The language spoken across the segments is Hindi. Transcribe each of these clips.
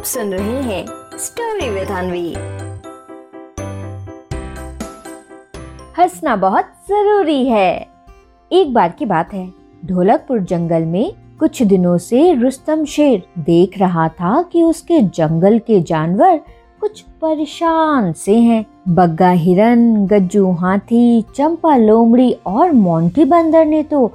आप सुन रहे हैं स्टोरी विद अनवी हंसना बहुत ज़रूरी है। एक बार की बात है, ढोलकपुर जंगल में कुछ दिनों से रुस्तम शेर देख रहा था कि उसके जंगल के जानवर कुछ परेशान से हैं। बग्गा हिरन, गज्जू हाथी, चंपा लोमड़ी और मोंटी बंदर ने तो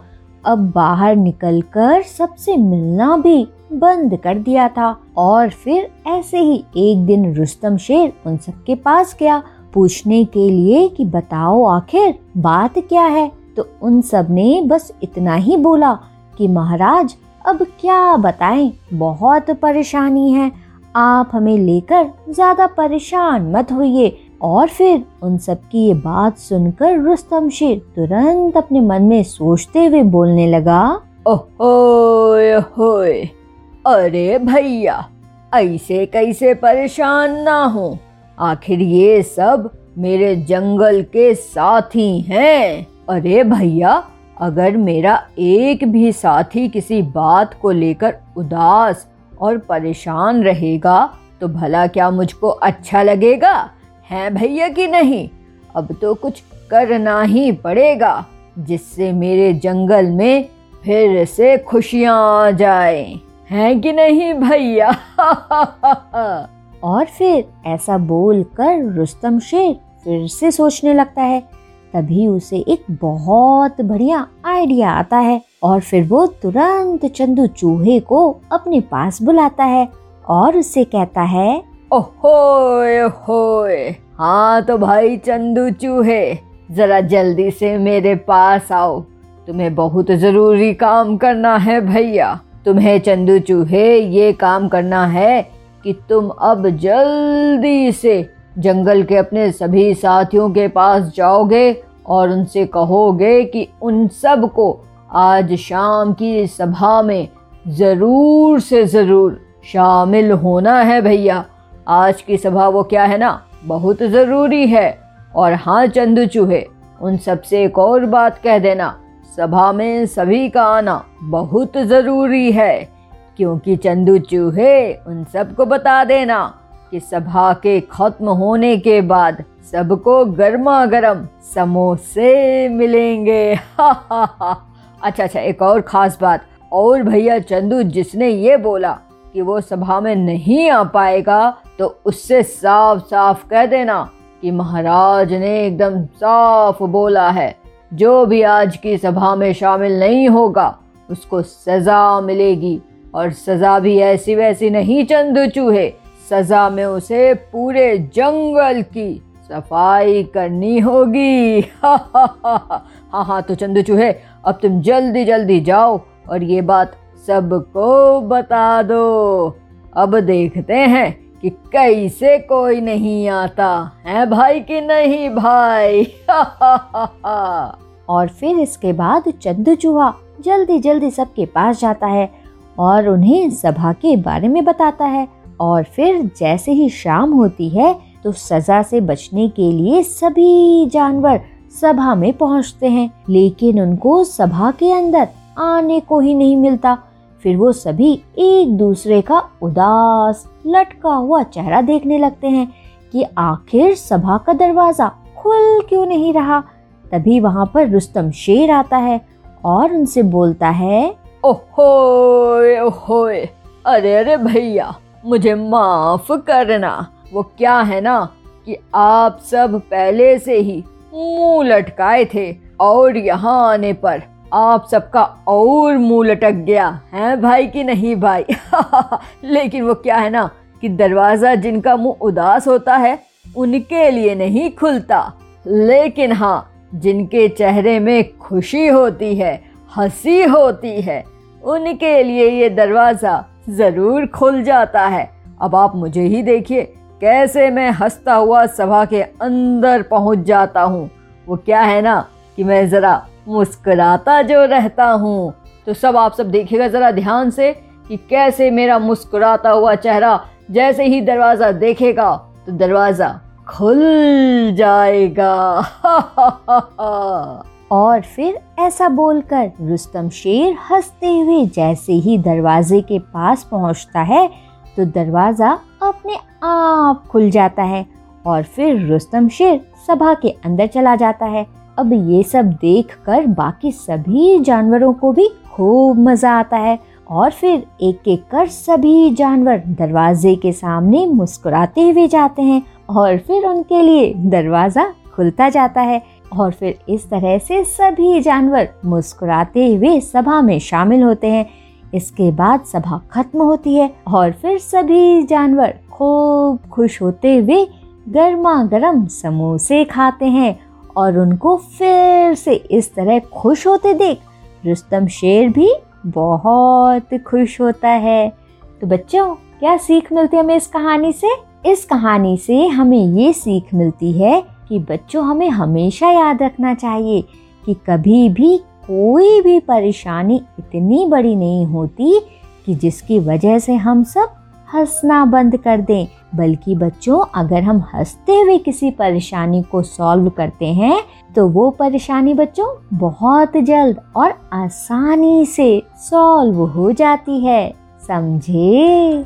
अब बाहर निकलकर सबसे मिलना भी बंद कर दिया था और फिर ऐसे ही एक दिन रुस्तम शेर उन सबके पास गया, पूछने के लिए कि बताओ आखिर बात क्या है? तो उन सबने बस इतना ही बोला कि महाराज, अब क्या बताएँ? बहुत परेशानी है। आप हमें लेकर ज़्यादा परेशान मत होइए। और फिर उन सब की ये बात सुनकर रुस्तम शेर तुरंत अपने मन में सोचते हुए बोलने लगा ओहो अरे भैया, ऐसे कैसे परेशान ना हो? आखिर ये सब मेरे जंगल के साथी हैं। अरे भैया, अगर मेरा एक भी साथी किसी बात को लेकर उदास और परेशान रहेगा तो भला क्या मुझको अच्छा लगेगा? है भैया कि नहीं? अब तो कुछ करना ही पड़ेगा, जिससे मेरे जंगल में फिर से खुशियाँ आ जाए। हैं कि नहीं भैया? और फिर ऐसा बोलकर रुस्तम शेर फिर से सोचने लगता है। तभी उसे एक बहुत बढ़िया आइडिया आता है और फिर वो तुरंत चंदू चूहे को अपने पास बुलाता है और उससे कहता है ओहोए होए हाँ तो भाई चंदू चूहे जरा जल्दी से मेरे पास आओ। तुम्हें बहुत ज़रूरी काम करना है भैया। तुम्हें चंदू चूहे ये काम करना है कि तुम अब जल्दी से जंगल के अपने सभी साथियों के पास जाओगे और उनसे कहोगे कि उन सबको आज शाम की सभा में ज़रूर से ज़रूर शामिल होना है भैया। आज की सभा वो क्या है ना? बहुत ज़रूरी है। और हाँ चंदू चूहे, उन सबसे एक और बात कह देना। सभा में सभी का आना बहुत ज़रूरी है, क्योंकि चंदू चूहे उन सबको बता देना कि सभा के खत्म होने के बाद सबको गर्मा गर्म समोसे मिलेंगे। हा हा हा। अच्छा अच्छा एक और खास बात। और भैया, चंदू जिसने ये बोला कि वो सभा में नहीं आ पाएगा तो उससे साफ़ साफ़ कह देना कि महाराज ने एकदम साफ़ बोला है। जो भी आज की सभा में शामिल नहीं होगा, उसको सजा मिलेगी। और सजा भी ऐसी वैसी नहीं, चंदू चूहे। सजा में उसे पूरे जंगल की सफ़ाई करनी होगी। हाँ हाँ तो चंदू चूहे, अब तुम जल्दी जल्दी जाओ और ये बात सबको बता दो। अब देखते हैं कि कैसे कोई नहीं आता। है भाई कि नहीं भाई? और फिर इसके बाद चंदू चूहा जल्दी जल्दी सबके पास जाता है और उन्हें सभा के बारे में बताता है। और फिर जैसे ही शाम होती है तो सजा से बचने के लिए सभी जानवर सभा में पहुँचते हैं। लेकिन उनको सभा के अंदर आने को ही नहीं मिलता। फिर वो सभी एक दूसरे का उदास, लटका हुआ चेहरा देखने लगते हैं कि आखिर सभा का दरवाज़ा खुल क्यों नहीं रहा? तभी वहाँ पर रुस्तम शेर आता है और उनसे बोलता है ओहो ओहोए, अरे अरे भैया, मुझे माफ़ करना। वो क्या है ना कि आप सब पहले से ही मुँह लटकाए थे और यहाँ आने पर आप सबका और मुँह लटक गया। है भाई कि नहीं भाई? लेकिन वो क्या है ना कि दरवाज़ा जिनका मुँह उदास होता है, उनके लिए नहीं खुलता। लेकिन हाँ जिनके चेहरे में खुशी होती है, हँसी होती है, उनके लिए ये दरवाज़ा ज़रूर खुल जाता है। अब आप मुझे ही देखिए, कैसे मैं हंसता हुआ सभा के अंदर पहुँच जाता हूँ। वो क्या है ना कि मैं ज़रा मुस्कुराता जो रहता हूँ। तो सब आप सब देखिएगा ज़रा ध्यान से कि कैसे मेरा मुस्कुराता हुआ चेहरा जैसे ही दरवाज़ा देखेगा तो दरवाज़ा खुल जाएगा। और फिर ऐसा बोलकर रुस्तम शेर हँसते हुए जैसे ही दरवाजे के पास पहुँचता है तो दरवाज़ा अपने आप खुल जाता है और फिर रुस्तम शेर सभा के अंदर चला जाता है। अब ये सब देखकर बाकी सभी जानवरों को भी खूब मज़ा आता है और फिर एक एक कर सभी जानवर दरवाजे के सामने मुस्कुराते हुए जाते हैं और फिर उनके लिए दरवाज़ा खुलता जाता है और फिर इस तरह से सभी जानवर मुस्कुराते हुए सभा में शामिल होते हैं। इसके बाद सभा खत्म होती है और फिर सभी जानवर खूब खुश होते हुए गर्मा गर्म समोसे खाते हैं और उनको फिर से इस तरह खुश होते देख रुस्तम शेर भी बहुत खुश होता है। तो बच्चों, क्या सीख मिलती है हमें इस कहानी से? इस कहानी से हमें ये सीख मिलती है कि बच्चों, हमें हमेशा याद रखना चाहिए कि कभी भी कोई भी परेशानी इतनी बड़ी नहीं होती कि जिसकी वजह से हम सब हंसना बंद कर दें। बल्कि बच्चों, अगर हम हँसते हुए किसी परेशानी को सॉल्व करते हैं तो वो परेशानी बच्चों बहुत जल्द और आसानी से सॉल्व हो जाती है। समझे?